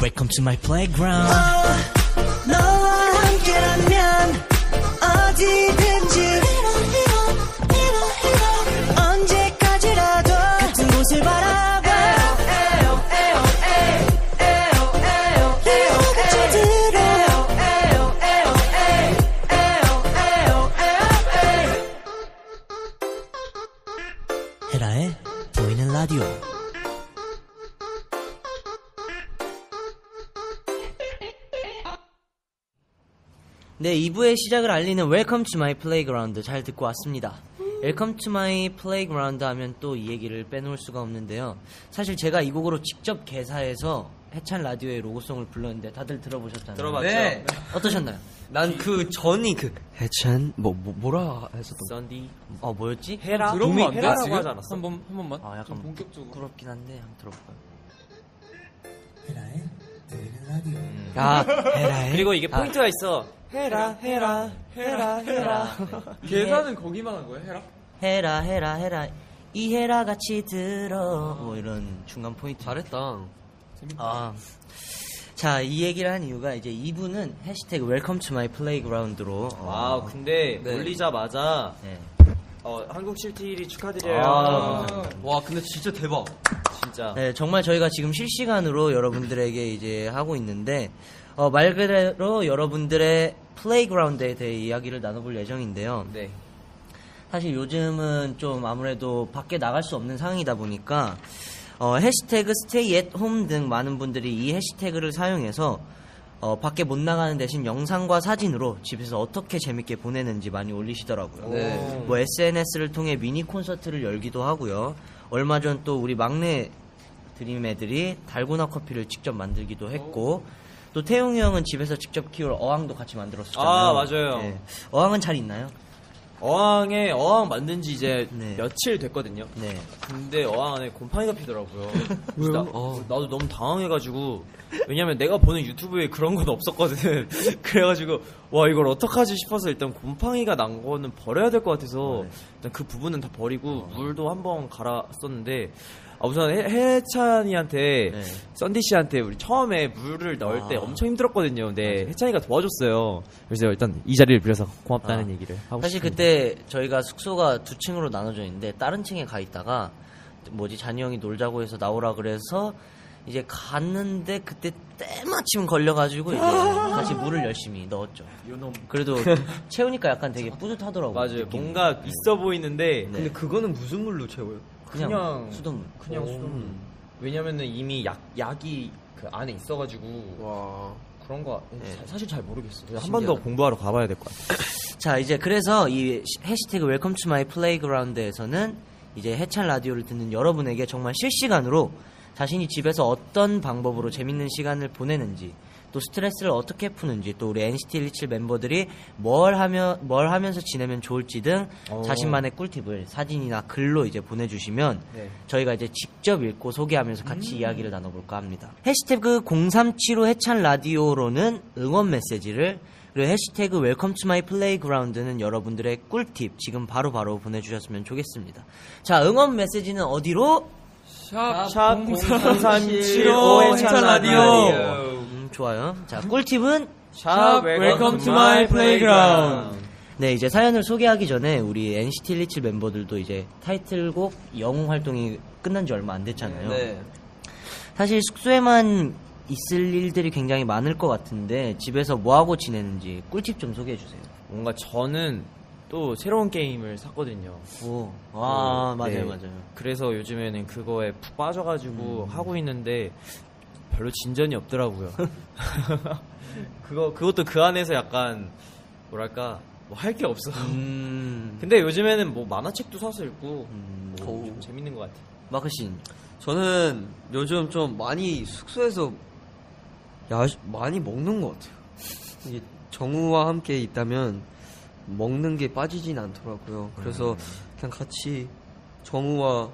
Welcome to my playground. 너와 함께라면 어디든 네, 2부의 시작을 알리는 Welcome to my playground 잘 듣고 왔습니다. Welcome to my playground 하면 또 이 얘기를 빼놓을 수가 없는데요. 사실 제가 이 곡으로 직접 개사해서 해찬 라디오의 로고송을 불렀는데 다들 들어보셨잖아요. 들어봤죠? 네. 어떠셨나요? 난 그 전이 그 해찬 뭐, 뭐 뭐라 했었던 썬디 어, 뭐였지? 헤라 들어보면 안 돼, 헤라라고 지금? 하지 않았어? 한 번, 한 번만. 아, 약간 본격적으로. 부끄럽긴 한데 한번 들어볼까요? 아, 해라 해. 그리고 이게 포인트가 있어 해라 해라 해라 해라 계산은 거기만 한 거야, 해라? 해라 해라 해라 이 해라 같이 들어 뭐 이런 중간 포인트 잘했다. 아. 자, 이 얘기를 한 이유가 이제 2부는 해시태그 Welcome to My Playground로 어, wow 근데 네. 올리자마자 네. 어, 한국 실트 1위 축하드려요 아. 와, 근데 진짜 대박. 진짜 네, 정말 저희가 지금 실시간으로 여러분들에게 이제 하고 있는데 어, 말 그대로 여러분들의 플레이그라운드에 대해 이야기를 나눠볼 예정인데요. 네 사실 요즘은 좀 아무래도 밖에 나갈 수 없는 상황이다 보니까 어, 해시태그 스테이 앳 홈 등 많은 분들이 이 해시태그를 사용해서 어, 밖에 못 나가는 대신 영상과 사진으로 집에서 어떻게 재밌게 보내는지 많이 올리시더라고요. 네. 뭐 SNS를 통해 미니 콘서트를 열기도 하고요. 얼마 전 또 우리 막내 드림 애들이 달고나 커피를 직접 만들기도 했고 또 태용이 형은 집에서 직접 키울 어항도 같이 만들었었잖아요. 아, 맞아요. 네. 어항은 잘 있나요? 어항에 어항 만든 지 이제 네. 며칠 됐거든요 네. 근데 어항 안에 곰팡이가 피더라고요 왜요? 나, 어. 나도 너무 당황해가지고 왜냐면 내가 보는 유튜브에 그런 건 없었거든 그래가지고 와 이걸 어떡하지 싶어서 일단 곰팡이가 난 거는 버려야 될 것 같아서 네. 일단 그 부분은 다 버리고 물도 한번 갈았었는데 아, 우선 해, 해찬이한테 네. 썬디 씨한테 우리 처음에 물을 넣을 때 아. 엄청 힘들었거든요 근데 해찬이가 도와줬어요 그래서 일단 이 자리를 빌어서 고맙다는 아. 얘기를 하고 사실 싶습니다. 그때 저희가 숙소가 두 층으로 나눠져 있는데 다른 층에 가 있다가 뭐지 잔이 형이 놀자고 해서 나오라 그래서 이제 갔는데 그때 때마침 걸려가지고 이제 다시 물을 열심히 넣었죠. 그래도 채우니까 약간 되게 뿌듯하더라고요. 맞아요 느낌이. 뭔가 있어 보이는데 네. 근데 그거는 무슨 물로 채워요? 그냥, 그냥 수돗물. 그냥 수돗물. 왜냐면은 이미 약 약이 그 안에 있어가지고 와. 그런 거 네. 사- 사실 잘 모르겠어요. 한. 번 더 공부하러 가봐야 될 것 같아요. 자 이제 그래서 이 시- 해시태그 Welcome to My Playground에서는 이제 해찬 라디오를 듣는 여러분에게 정말 실시간으로 자신이 집에서 어떤 방법으로 재밌는 시간을 보내는지 또 스트레스를 어떻게 푸는지 또 우리 NCT 127 멤버들이 뭘 하며 뭘 하면서 지내면 좋을지 등 오. 자신만의 꿀팁을 사진이나 글로 이제 보내주시면 네. 저희가 이제 직접 읽고 소개하면서 같이 이야기를 나눠볼까 합니다. 해시태그 0375 해찬 라디오로는 응원 메시지를 그리고 해시태그 Welcome to My Playground는 여러분들의 꿀팁 지금 바로바로 보내주셨으면 좋겠습니다. 자 응원 메시지는 어디로? 샵, 샵 0375 해찬 라디오. 음, 좋아요. 자 꿀팁은 샵 Welcome to My Playground. 네, 이제 사연을 소개하기 전에 우리 NCT 127 멤버들도 이제 타이틀곡 영웅 활동이 끝난 지 얼마 안 됐잖아요. 네. 사실 숙소에만 있을 일들이 굉장히 많을 것 같은데 집에서 뭐 하고 지내는지 꿀팁 좀 소개해 주세요. 뭔가 저는 또 새로운 게임을 샀거든요. 오, 와 그, 맞아요 네. 맞아요. 그래서 요즘에는 그거에 푹 빠져가지고 하고 있는데 별로 진전이 없더라고요. 그거 그것도 그 안에서 약간 뭐랄까 뭐 할 게 없어. 음, 근데 요즘에는 뭐 만화책도 사서 읽고 음, 뭐 좀 재밌는 것 같아요. 마크 씨, 저는 요즘 좀 많이 숙소에서 야 많이 먹는 것 같아요. 이게 정우와 함께 있다면 먹는 게 빠지진 않더라고요. 그래서 그냥 같이 정우와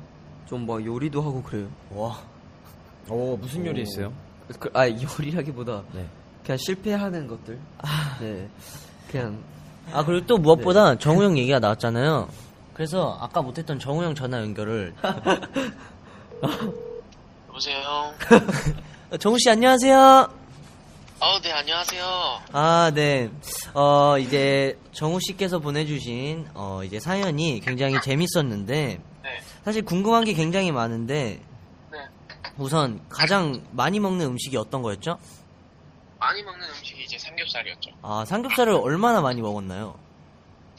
좀 막 요리도 하고 그래요. 와, 오 무슨 요리 있어요? 그, 아 요리라기보다 네. 그냥 실패하는 것들. 네. 그냥 아 그리고 또 무엇보다 정우 형 얘기가 나왔잖아요. 그래서 아까 못했던 정우 형 전화 연결을 여보세요 형. 정우 씨 안녕하세요. 어, 네, 안녕하세요. 아, 네. 어, 이제 정우 씨께서 보내주신 어, 이제 사연이 굉장히 재밌었는데 네. 사실 궁금한 게 굉장히 많은데 네. 우선 가장 많이 먹는 음식이 어떤 거였죠? 많이 먹는 음식이 이제 삼겹살이었죠. 아, 삼겹살을 얼마나 많이 먹었나요?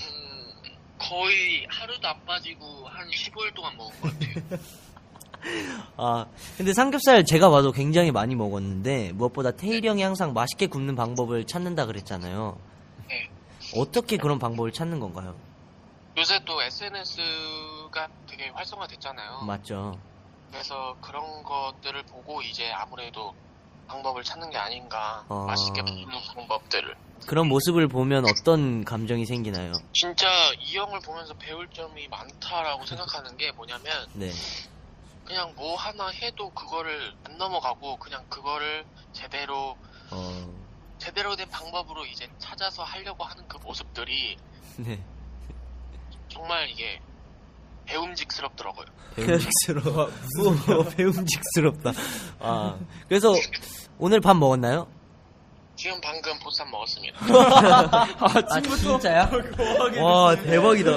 음, 거의 하루도 안 빠지고 한 15일 동안 먹은 것 같아요. 아, 근데 삼겹살 제가 봐도 굉장히 많이 먹었는데 무엇보다 태일이 형이 항상 맛있게 굽는 방법을 찾는다 그랬잖아요. 네. 어떻게 그런 방법을 찾는 건가요? 요새 또 SNS가 되게 활성화됐잖아요. 맞죠? 그래서 그런 것들을 보고 이제 아무래도 방법을 찾는 게 아닌가. 아. 맛있게 먹는 방법들을. 그런 모습을 보면 어떤 감정이 생기나요? 진짜 이 형을 보면서 배울 점이 많다라고 생각하는 게 뭐냐면 네. 그냥 뭐 하나 해도 그거를 안 넘어가고 그냥 그거를 제대로 어, 제대로 된 방법으로 이제 찾아서 하려고 하는 그 모습들이 네. 정말 이게 배움직스럽더라고요. 배움직스러워. 오, 배움직스럽다. 아, 그래서 오늘 밥 먹었나요? 지금 방금 보쌈 먹었습니다. 아, 진짜야? 와, 대박이다.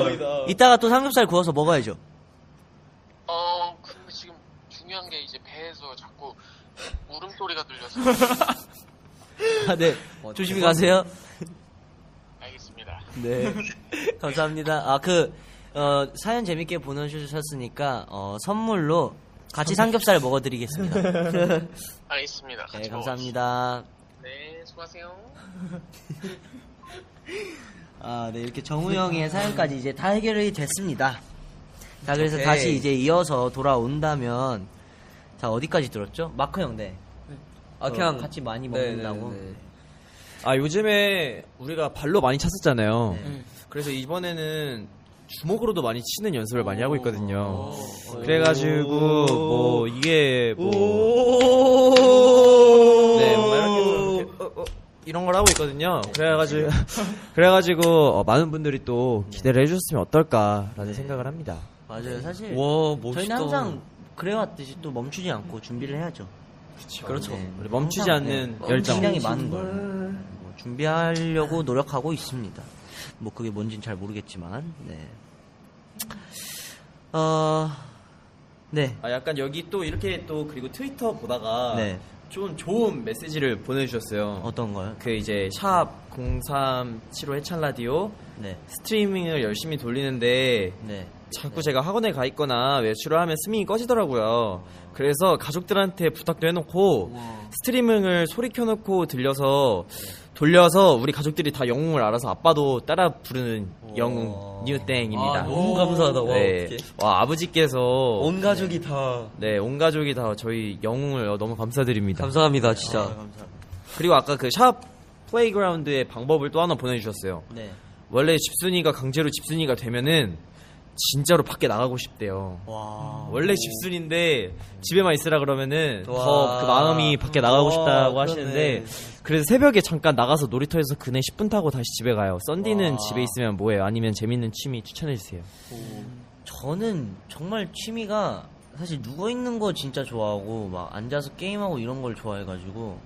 이따가 또 삼겹살 구워서 먹어야죠. 어, 근데 지금 중요한 게 이제 배에서 자꾸 울음소리가 들려서 아, 네. 조심히 가세요. 알겠습니다. 네. 감사합니다. 아, 그, 어, 사연 재밌게 보내주셨으니까, 어, 선물로 같이 삼겹살 먹어드리겠습니다. 알겠습니다. 네, 같이 감사합니다. 네, 수고하세요. 아, 네, 이렇게 정우 형의 사연까지 이제 다 해결이 됐습니다. 자, 그래서 오케이. 다시 이제 이어서 돌아온다면, 자, 어디까지 들었죠? 마크 형, 네. 아 어, 그냥 같이 많이 네, 먹는다고. 네, 네. 아 요즘에 우리가 발로 많이 찼었잖아요. 네. 그래서 이번에는 주먹으로도 많이 치는 연습을 많이 하고 있거든요. 오. 그래가지고 뭐 이게 뭐 오. 네, 뭔가 이렇게 해서 이렇게 어, 어, 이런 걸 하고 있거든요. 그래가지고 그래가지고 어, 많은 분들이 또 기대를 해주셨으면 어떨까라는 생각을 합니다. 맞아요. 사실 와 멋있다. 저희는 항상 그래왔듯이 또 멈추지 않고 준비를 해야죠. 그렇죠. 네. 우리 멈추지 항상, 않는 네, 열정. 굉장히 많은 걸 뭐, 준비하려고 노력하고 있습니다. 뭐 그게 뭔진 잘 모르겠지만, 네. 어, 네, 아 약간 여기 또 이렇게 또 그리고 트위터 보다가 네. 좀 좋은 메시지를 보내주셨어요. 어떤 거요? 그 이제 샵 0375 해찬 라디오 네, 스트리밍을 열심히 돌리는데 네. 자꾸 제가 학원에 가 있거나 외출을 하면 스밍이 꺼지더라고요. 그래서 가족들한테 부탁도 해놓고 스트리밍을 소리 켜놓고 들려서 돌려서 우리 가족들이 다 영웅을 알아서 아빠도 따라 부르는 영웅 뉴땡입니다. 아, 너무 감사하다. 와, 네. 와 아버지께서 온 가족이 다 네, 온 가족이 다 저희 영웅을 너무 감사드립니다. 감사합니다 진짜. 감사합니다. 그리고 아까 그 샵 Playground의 방법을 또 하나 보내주셨어요. 네. 원래 집순이가 강제로 집순이가 되면은 진짜로 밖에 나가고 싶대요. 와. 원래 집순인데 집에만 있으라 그러면은 와. 더 그 마음이 밖에 나가고 와, 싶다고. 하시는데 그래서 새벽에 잠깐 나가서 놀이터에서 그네 10분 타고 다시 집에 가요. 썬디는 와. 집에 있으면 뭐해요? 아니면 재밌는 취미 추천해 주세요. 저는 정말 취미가 사실 누워 있는 거 진짜 좋아하고 막 앉아서 게임하고 이런 걸 좋아해가지고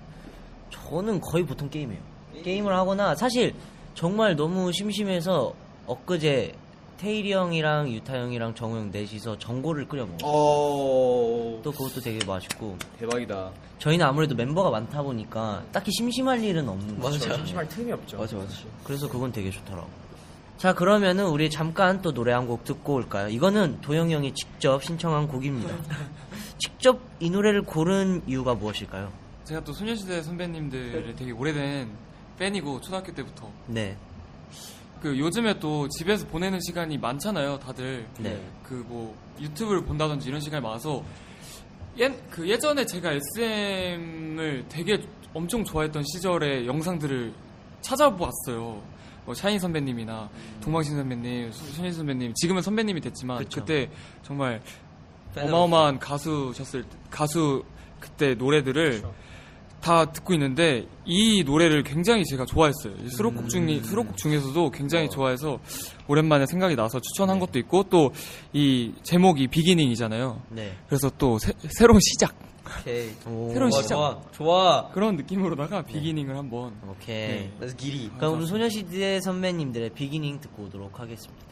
저는 거의 보통 게임해요. 게임을 하거나 사실 정말 너무 심심해서 엊그제 테일이 형이랑 유타 형이랑 정우 형 넷이서 전골을 끓여 먹어요. 어 또 그것도 되게 맛있고 대박이다. 저희는 아무래도 멤버가 많다 보니까 딱히 심심할 일은 없는 거죠. 맞아. 심심할 틈이 없죠. 맞아 맞아. 그래서 그건 되게 좋더라고. 자 그러면은 우리 잠깐 또 노래 한 곡 듣고 올까요? 이거는 도영 형이 직접 신청한 곡입니다. 직접 이 노래를 고른 이유가 무엇일까요? 제가 또 소녀시대 선배님들의 되게 오래된 팬이고 초등학교 때부터 네, 그 요즘에 또 집에서 보내는 시간이 많잖아요 다들. 네. 그 뭐 유튜브를 본다든지 이런 시간이 많아서 예, 그 예전에 제가 SM을 되게 엄청 좋아했던 시절의 영상들을 찾아보았어요. 뭐 샤인 선배님이나 동방신 선배님, 손희 선배님 지금은 선배님이 됐지만 그쵸. 그때 정말 어마어마한 가수셨을 때- 가수 그때 노래들을 다 듣고 있는데 이 노래를 굉장히 제가 좋아했어요. 이 수록곡 중 수록곡 중에서도 굉장히 좋아해서 오랜만에 생각이 나서 추천한 것도 있고 또 이 제목이 비기닝이잖아요. 네. 그래서 또 새, 새로운 시작 새로운 시작. 좋아. 좋아. 그런 느낌으로다가 비기닝을 한번 오케이. 그래서 길이. 그럼 소녀시대 선배님들의 비기닝 듣고 오도록 하겠습니다.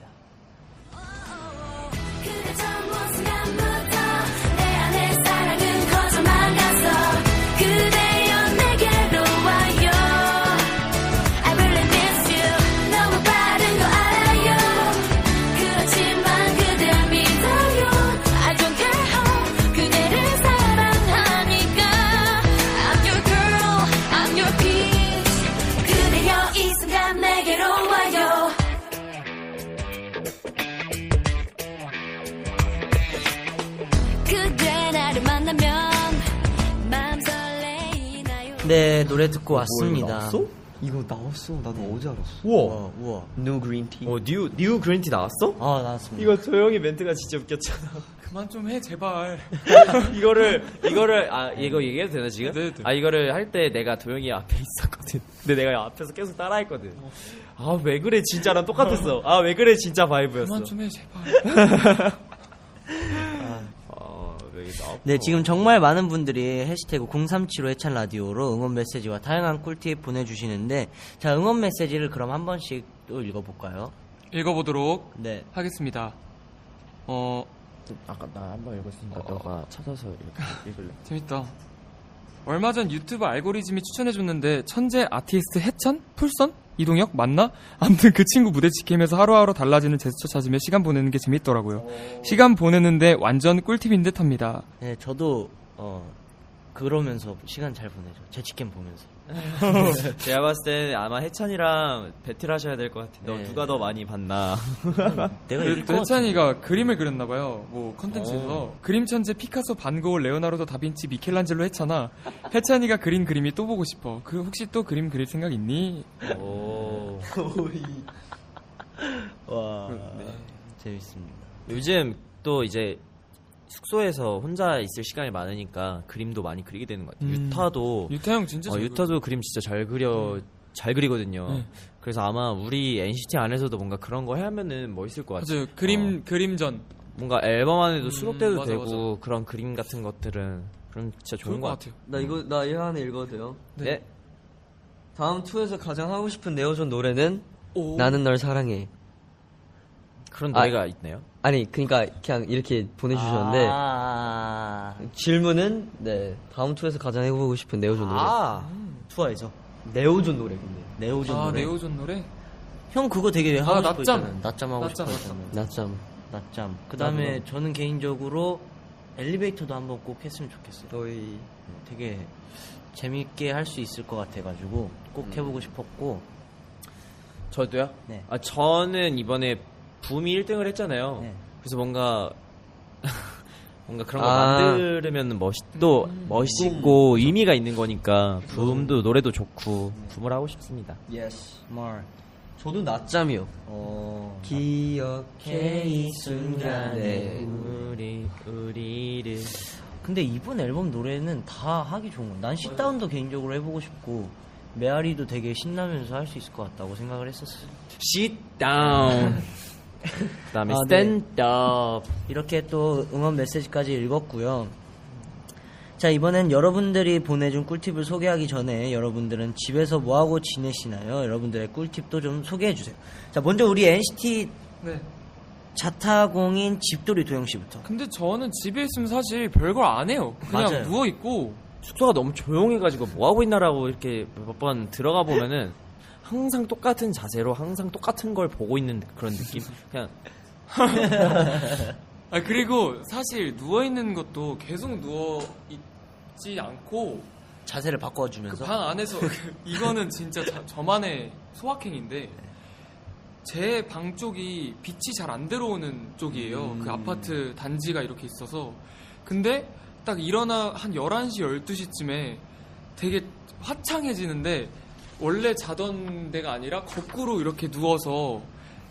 네, 노래 듣고 왔습니다. 이거 나왔어. 나도 어제 알았어. 우와, 우와. Green tea. 어, new, new green tea 나왔어? 아, 나왔습니다. 이거 조용히 멘트가 진짜 웃겼잖아. 그만 좀 해 제발. 이거를 이거를 아 이거 얘기해도 되나 지금? 네, 네. 아 이거를 할 때 내가 도영이 앞에 있었거든. 근데 내가 앞에서 계속 따라 했거든. 아 왜 그래 진짜랑 똑같았어. 아 왜 그래 진짜 바이브였어. 그만 좀 해 제발. 네, 지금 정말 많은 분들이 해시태그 0375 해찬 라디오로 응원 메시지와 다양한 꿀팁 보내주시는데, 자, 응원 메시지를 그럼 한 번씩 또 읽어볼까요? 읽어보도록 네. 하겠습니다. 어 아까 나 한 번 읽었으니까 너가 찾아서 이렇게 읽을래. 재밌다. 얼마 전 유튜브 알고리즘이 추천해줬는데 천재 아티스트 해찬? 풀선? 이동혁? 맞나? 아무튼 그 친구 무대 지킴에서 하루하루 달라지는 제스처 찾으며 시간 보내는 게 재밌더라고요. 시간 보내는데 완전 꿀팁인 듯 합니다. 네, 저도, 어, 그러면서 시간 잘 보내죠. 제치캠 보면서. 제가 봤을 때 아마 해찬이랑 배틀 하셔야 될 것 같아. 너 네. 누가 더 많이 봤나? 내가 그, 또. 해찬이가 그림을 그렸나 봐요. 뭐 컨텐츠에서 그림 천재 피카소, 반고흐, 레오나르도 다빈치, 미켈란젤로 해찬아. 해찬이가 그린 그림이 또 보고 싶어. 그 혹시 또 그림 그릴 생각 있니? 오. 와, 네. 재밌습니다. 요즘 또 이제 숙소에서 혼자 있을 시간이 많으니까 그림도 많이 그리게 되는 것 같아요. 음. 유타도 유타 형 진짜 어, 잘 유타도 그림 진짜 잘 그려 잘 그리거든요. 네. 그래서 아마 우리 NCT 안에서도 뭔가 그런 거 하면은 멋있을 것 같아요. 맞아요. 그림 그림전 뭔가 앨범 안에도 음, 수록돼도 맞아, 되고 그런 그림 같은 것들은 그럼 진짜 좋은 것 것 같아요. 같아요. 나 이거 나 이거 하나 읽어도 돼요? 네. 다음 투어에서 가장 하고 싶은 Neo Zone 노래는 오. 나는 널 사랑해. 그런 아, 노래가 있나요? 아니 그러니까 그냥 이렇게 보내주셨는데 아, 질문은 네 다음 투어에서 가장 해보고 싶은 Neo Zone 노래. 아, 투어에서. Neo Zone 노래 근데. Neo Zone 아 노래. Neo Zone 노래? 형 그거 되게 하고 아, 싶어 낮잠. 있잖아요. 낮잠 하고 낮잠, 싶어 낮잠. 낮잠. 낮잠. 그 다음에 저는 개인적으로 엘리베이터도 한번 꼭 했으면 좋겠어요. 너희 되게 재밌게 할 수 있을 것 같아가지고 꼭 해보고 싶었고. 저도요? 네. 아 저는 이번에 붐이 1등을 했잖아요. 네. 그래서 뭔가 뭔가 그런 거 아. 만들면 멋있도 멋있고 의미가 있는 거니까 붐도 노래도 좋고 붐을 하고 싶습니다. Yes. 말. 저도 낮잠이요. 어. 기억해 이 순간에 네. 우리 우리를 근데 이번 앨범 노래는 다 하기 좋은 거야. 난 싯다운도 개인적으로 해보고 싶고 메아리도 되게 신나면서 할 수 있을 것 같다고 생각을 했었어. sit down. 그다음에 아, 네. stand up. 이렇게 또 응원 메시지까지 읽었고요. 자 이번엔 여러분들이 보내준 꿀팁을 소개하기 전에 여러분들은 집에서 뭐하고 지내시나요? 여러분들의 꿀팁도 좀 소개해주세요. 자 먼저 우리 NCT 네. 자타공인 집돌이 도영 씨부터. 근데 저는 집에 있으면 사실 별걸 안 해요. 그냥 맞아요. 누워 있고 숙소가 너무 조용해가지고 뭐 하고 있나라고 이렇게 몇 번 들어가 보면은 항상 똑같은 자세로 항상 똑같은 걸 보고 있는 그런 느낌. 그냥 아 그리고 사실 누워 있는 것도 계속 누워 있지 않고 자세를 그 바꿔주면서. 방 안에서 이거는 진짜 자- 저만의 소확행인데 제 방 쪽이 빛이 잘 안 들어오는 쪽이에요. 그 아파트 단지가 이렇게 있어서 근데 딱 일어나 한 11시 12시쯤에 되게 화창해지는데 원래 자던 데가 아니라 거꾸로 이렇게 누워서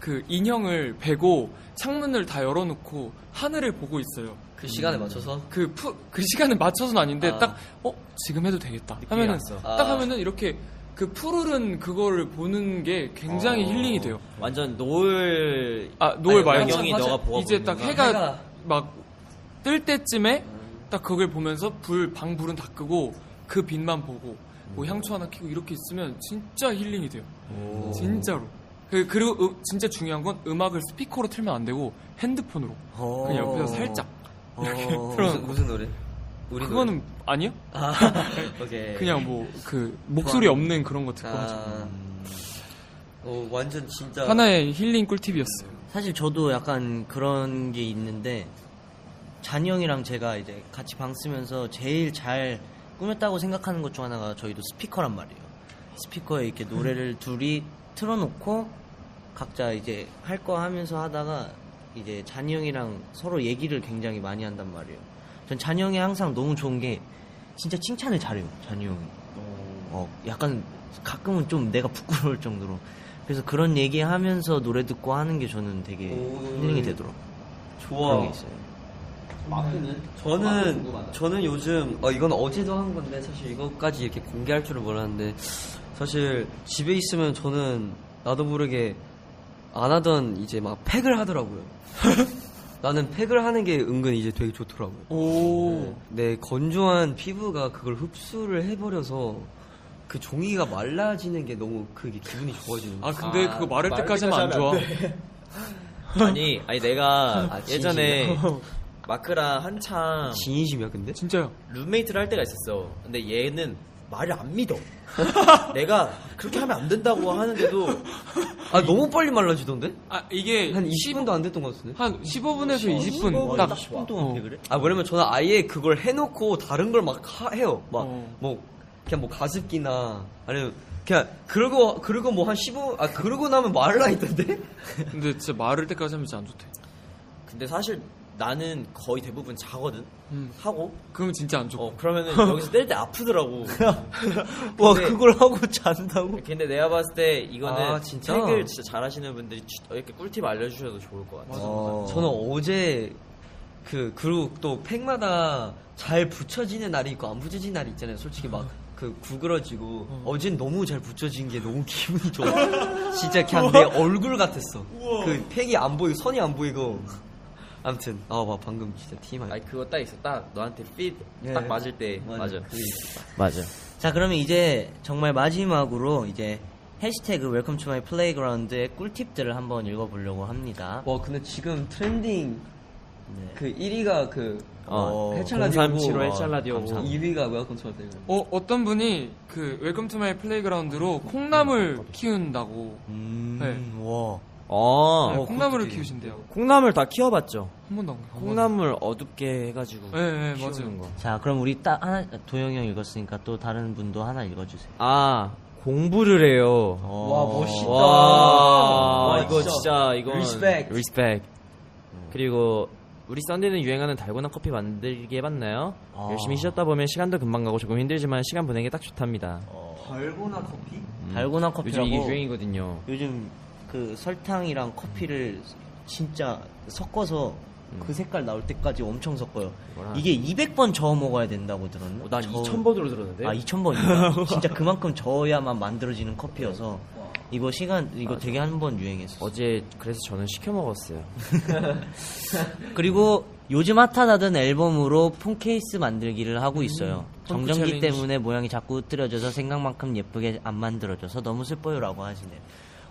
그 인형을 베고 창문을 다 열어놓고 하늘을 보고 있어요. 그 시간에 맞춰서 그, 푸, 그 시간에 맞춰서는 아닌데 아. 딱, 어? 지금 해도 되겠다. 하면은, 왔어. 딱 아. 하면은 이렇게 그 푸르른 그거를 보는 게 굉장히 어, 힐링이 돼요. 완전 노을 아, 노을 말고 이제 보는 딱? 해가 해가. 막 뜰 때쯤에 딱 그걸 보면서 불 방 불은 다 끄고 그 빛만 보고 뭐 향초 하나 켜고 이렇게 있으면 진짜 힐링이 돼요. 진짜로. 그- 그리고 음- 진짜 중요한 건 음악을 스피커로 틀면 안 되고 핸드폰으로 그냥 옆에서 살짝 어, 무슨, 무슨 노래? 우리 그거는 아니요? 노래? 오케이. 그냥 뭐 그 목소리 없는 그런 거 듣고 하죠. 아, 어, 완전 진짜. 하나의 힐링 꿀팁이었어요. 사실 저도 약간 그런 게 있는데 잔이 형이랑 제가 이제 같이 방 쓰면서 제일 잘 꾸몄다고 생각하는 것 중 하나가 저희도 스피커란 말이에요. 스피커에 이렇게 노래를 둘이 틀어놓고 각자 이제 할 거 하면서 하다가 이제 잔이 형이랑 서로 얘기를 굉장히 많이 한단 말이에요. 전 잔이 형이 항상 너무 좋은 게 진짜 칭찬을 잘해요. 잔이 형이. 어, 약간 가끔은 좀 내가 부끄러울 정도로. 그래서 그런 얘기하면서 노래 듣고 하는 게 저는 되게 오. 힐링이 되더라고. 좋아. 그런 게 있어요. 저는 저는 요즘 어 이건 어제도 한 건데 사실 이것까지 이렇게 공개할 줄은 몰랐는데 사실 집에 있으면 저는 나도 모르게 안 하던 이제 막 팩을 하더라고요. 나는 팩을 하는 게 은근 이제 되게 좋더라고요. 오. 내 건조한 피부가 그걸 흡수를 해버려서 그 종이가 말라지는 게 너무 그게 기분이 좋아지는 아 거야. 근데 그거 말할 때까지 하면 안 좋아. 아니, 아니 내가 아, 예전에 마크랑 한창 진심이야 근데? 진짜요. 룸메이트를 할 때가 있었어. 근데 얘는 말을 안 믿어. 내가 그렇게 하면 안 된다고 하는데도 아 너무 빨리 말라지던데? 아 이게 한 20분도 안 됐던 것 같은데? 한 15분에서 20분 15분, 딱 10분 동안 왜 그래? 아 왜냐면 저는 아예 그걸 해놓고 다른 걸 막 해요. 막 어. 뭐 그냥 뭐 가습기나 아니면 그냥 그러고 그러고 뭐 한 15, 아 그러고 나면 말라 있던데? 근데 진짜 말할 때까지 하면 진짜 안 좋대. 근데 사실 나는 거의 대부분 자거든. 음. 하고 그러면 진짜 안 좋고. 어 그러면은 여기서 때릴 때 아프더라고. 와 그걸 하고 잔다고? 근데 내가 봤을 때 이거는 아, 진짜? 팩을 진짜 잘하시는 분들이 주- 이렇게 꿀팁 알려주셔도 좋을 것 같아. 어. 저는 어제 그 그리고 또 팩마다 잘 붙여지는 날이 있고 안 붙여지는 날이 있잖아요. 솔직히 막 그 구부러지고 어. 젠 너무 잘 붙여진 게 너무 기분이 좋아. 진짜 그냥 내 얼굴 같았어. 그 팩이 안 보이고 선이 안 보이고. 아무튼 아와 방금 진짜 TMI. 아니 그거 딱 있어. 딱 너한테 fit 예. 딱 맞을 때 맞아. 맞아. 맞아. 자 그러면 이제 정말 마지막으로 이제 해시태그 Welcome To My Playground의 꿀팁들을 한번 읽어보려고 합니다. 와 근데 지금 trending 네. 그 1위가 그 어, 해찬 라디오고 0375 해찬 라디오고. 2위가 Welcome To My 어 어떤 분이 그 Welcome To My Playground로 콩나물 키운다고 음, 네. 와. 어, 네, 어, 콩나물을 그것도 키우신대요. 콩나물 다 키워봤죠. 한 번도 안 가요. 콩나물 어둡게 해가지고 네, 네, 키우는 맞아요. 거. 자 그럼 우리 딱 하나 도영이 형 읽었으니까 또 다른 분도 하나 읽어주세요. 아 공부를 해요. 어. 와, 멋있다. 와, 와, 이거 진짜. 이건 Respect. respect. 그리고 우리 썬데이는 유행하는 달고나 커피 만들기 해봤나요? 아. 열심히 쉬었다 보면 시간도 금방 가고 조금 힘들지만 시간 보내기 딱 좋답니다. 달고나 커피? 음. 달고나 요즘 커피라고 이게 유행이거든요. 요즘 그 설탕이랑 커피를 진짜 섞어서 그 색깔 나올 때까지 엄청 섞어요. 뭐라. 이게 200번 저어 먹어야 된다고 들었나? 어, 난 저- 2,000번으로 들었는데. 아 2,000번인가? 진짜 그만큼 저어야만 만들어지는 커피여서 이거 시간 이거 되게 한 번 유행했어. 어제 그래서 저는 시켜 먹었어요. 그리고 요즘 핫하다던 앨범으로 폰 케이스 만들기를 하고 있어요. 폰크 정전기. 때문에 모양이 자꾸 으뜨려져서 생각만큼 예쁘게 안 만들어져서 너무 슬퍼요라고 하시네요.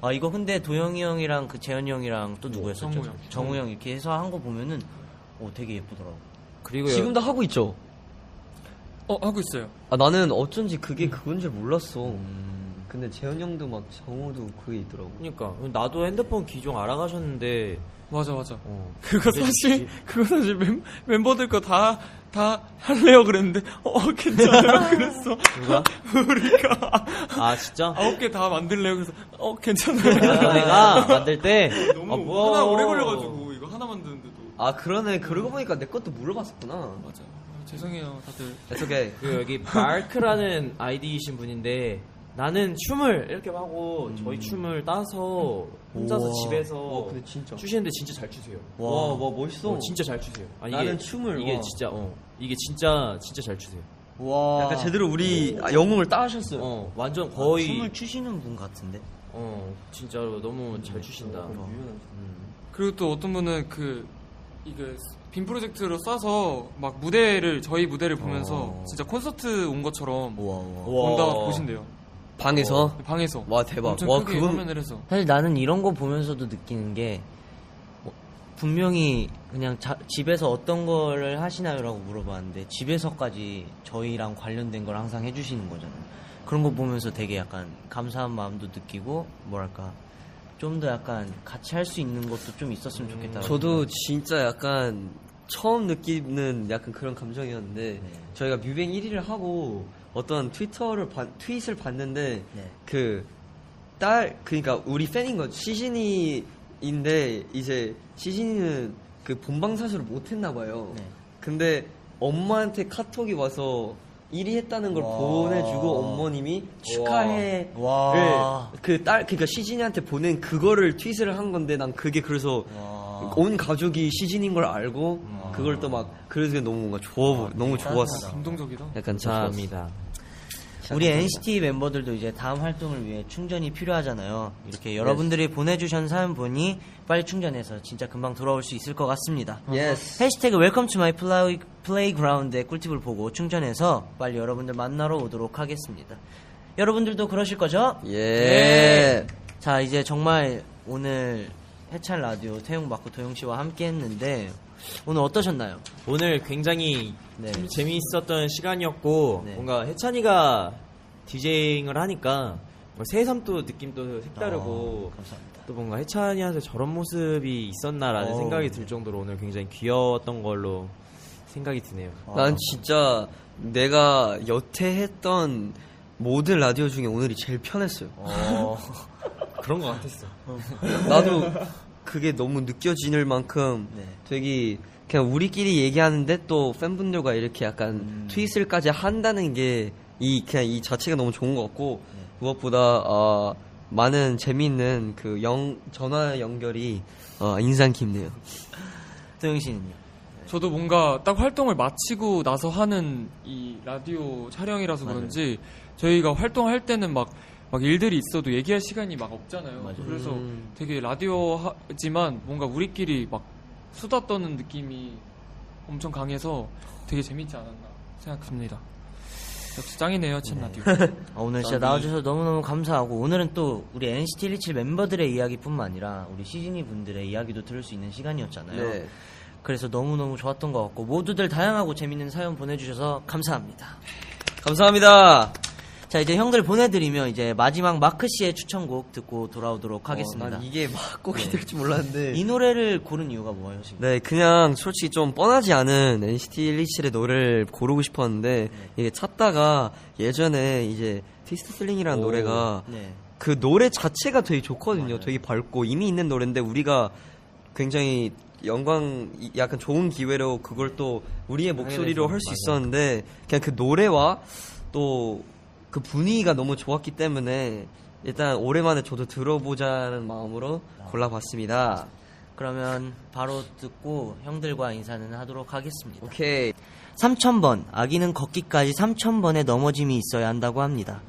아 이거 근데 도영이 형이랑 그 재현이 형이랑 또 누구였었죠? 정우 형. 정우 형 이렇게 해서 한 거 보면은 오 되게 예쁘더라고. 그리고 지금도 하고 있죠. 어 하고 있어요. 아 나는 어쩐지 그게 그건 줄 몰랐어. 근데 재현 형도 막 정호도 그게 있더라고. 그러니까 나도 핸드폰 기종 알아가셨는데 맞아 맞아. 어, 그거 사실 그거 사실 멤, 멤버들 거 다 다 할래요 그랬는데 어 괜찮아요 그랬어. 누가? 우리가 아 진짜? 아홉 개 다 만들래요 그래서 어 괜찮아요. 내가 만들 때 너무 아. 하나 오래 걸려가지고 이거 하나 만드는데도 아 그러네. 그러고 보니까 내 것도 물어봤었구나. 맞아. 아, 죄송해요 다들. It's okay. 그 여기 마크라는 아이디이신 분인데 나는 춤을 이렇게 하고 저희 춤을 따서 혼자서 우와. 집에서 와, 근데 진짜. 추시는데 진짜 잘 추세요. 와, 와 멋있어. 어, 진짜 잘 추세요. 아, 나는 춤을, 이게 와. 진짜 어 이게 진짜 진짜 잘 추세요. 와. 약간 제대로 우리 아, 영웅을 따셨어요. 어 완전 거의 춤을 추시는 분 같은데. 어 진짜로 너무 잘 추신다. 그리고 또 어떤 분은 그 이게 빔 프로젝트로 쏴서 막 무대를 저희 무대를 보면서 어. 진짜 콘서트 온 것처럼 우와, 우와. 본다 보신대요. 방에서 방에서 와 대박. 엄청 와 크게 그건 화면을 해서 사실 나는 이런 거 보면서도 느끼는 게 뭐, 분명히 그냥 자- 집에서 어떤 거를 하시나요라고 물어봤는데 집에서까지 저희랑 관련된 걸 항상 해주시는 거잖아요. 그런 거 보면서 되게 약간 감사한 마음도 느끼고 뭐랄까 좀 더 약간 같이 할 수 있는 것도 좀 있었으면 좋겠다. 저도 진짜 약간 처음 느끼는 약간 그런 감정이었는데 네. 저희가 뮤뱅 1위를 하고 어떤 트위터를 봐- 트윗을 봤는데 네. 그딸 그러니까 우리 팬인 거 시진이인데 이제 시진이는 그 본방 사수를 못 했나 봐요. 네. 근데 엄마한테 카톡이 와서 1위 했다는 걸 와. 보내주고 어머님이 축하해를 와. 그딸 그러니까 시진이한테 보낸 그거를 트윗을 한 건데 난 그게 그래서 와. 온 가족이 시진인 걸 알고 음. 그걸 또 막 그래서 너무 뭔가 좋아 보- 너무 좋았어. 감동적이다. 약간. 감사합니다. 우리 NCT 멤버들도 이제 다음 활동을 위해 충전이 필요하잖아요. 이렇게 여러분들이 보내주신 사연 보니 빨리 충전해서 진짜 금방 돌아올 수 있을 것 같습니다. Yes. 해시태그 Welcome To My Play, Playground의 꿀팁을 보고 충전해서 빨리 여러분들 만나러 오도록 하겠습니다. 여러분들도 그러실 거죠? 예. 자 이제 정말 오늘 해찬 라디오 태용 마크 도영 씨와 함께 했는데 오늘 어떠셨나요? 오늘 굉장히 네. 재미있었던 시간이었고 네. 뭔가 해찬이가 디제잉을 하니까 새삼 또 느낌도 색다르고 어, 감사합니다. 또 뭔가 해찬이한테 저런 모습이 있었나라는 어, 생각이 네. 들 정도로 오늘 굉장히 귀여웠던 걸로 생각이 드네요. 난 진짜 내가 여태 했던 모든 라디오 중에 오늘이 제일 편했어요. 어, 그런 것 같았어. 나도 그게 너무 느껴지는 만큼 네. 되게 그냥 우리끼리 얘기하는데 또 팬분들과 이렇게 약간 음. 트윗을까지 한다는 게 이 그냥 이 자체가 너무 좋은 것 같고 네. 무엇보다 어, 많은 재미있는 그 영 전화 연결이 어, 인상 깊네요. 도영 씨는요? 저도 뭔가 딱 활동을 마치고 나서 하는 이 라디오 촬영이라서 그런지 저희가 활동할 때는 막, 막 일들이 있어도 얘기할 시간이 막 없잖아요. 맞아요. 그래서 음. 되게 라디오지만 뭔가 우리끼리 막 수다 떠는 느낌이 엄청 강해서 되게 재밌지 않았나 생각합니다. 역시 짱이네요, chen 라디오. 어, 오늘 진짜 나와주셔서 너무너무 감사하고 오늘은 또 우리 NCT 127 멤버들의 이야기뿐만 아니라 우리 시즈니 분들의 이야기도 들을 수 있는 시간이었잖아요. 네. 그래서 너무너무 좋았던 것 같고 모두들 다양하고 재밌는 사연 보내주셔서 감사합니다. 감사합니다. 자 이제 형들 보내드리면 이제 마지막 마크 씨의 추천곡 듣고 돌아오도록 하겠습니다. 어, 난 이게 막곡이 될 줄 몰랐는데. 이 노래를 고른 이유가 뭐예요 지금? 네, 그냥 솔직히 좀 뻔하지 않은 NCT 127의 노래를 고르고 싶었는데 이게 찾다가 예전에 이제 Taste The Feeling이라는 노래가 네. 그 노래 자체가 되게 좋거든요. 되게 밝고 이미 있는 노래인데 우리가 굉장히 영광 이- 약간 좋은 기회로 그걸 또 우리의 목소리로 할 수 있었는데 그냥 그 노래와 또 그 분위기가 너무 좋았기 때문에 일단 오랜만에 저도 들어보자는 마음으로 골라봤습니다. 그러면 바로 듣고 형들과 인사는 하도록 하겠습니다. 오케이. 3000번, 아기는 걷기까지 3000번의 넘어짐이 있어야 한다고 합니다.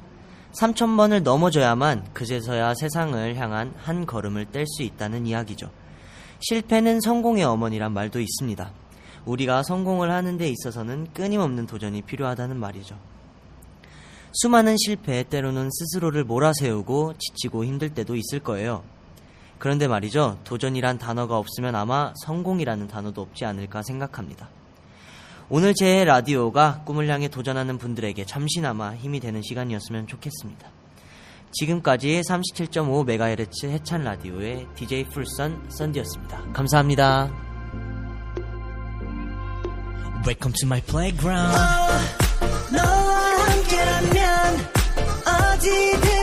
3000번을 넘어져야만 그제서야 세상을 향한 한 걸음을 뗄 수 있다는 이야기죠. 실패는 성공의 어머니란 말도 있습니다. 우리가 성공을 하는 데 있어서는 끊임없는 도전이 필요하다는 말이죠. 수많은 실패, 때로는 스스로를 몰아세우고 지치고 힘들 때도 있을 거예요. 그런데 말이죠. 도전이란 단어가 없으면 아마 성공이라는 단어도 없지 않을까 생각합니다. 오늘 제 라디오가 꿈을 향해 도전하는 분들에게 잠시나마 힘이 되는 시간이었으면 좋겠습니다. 지금까지 37.5MHz 해찬 라디오의 DJ 풀선 썬디였습니다. 감사합니다. Welcome to my playground. 함께라면 어디든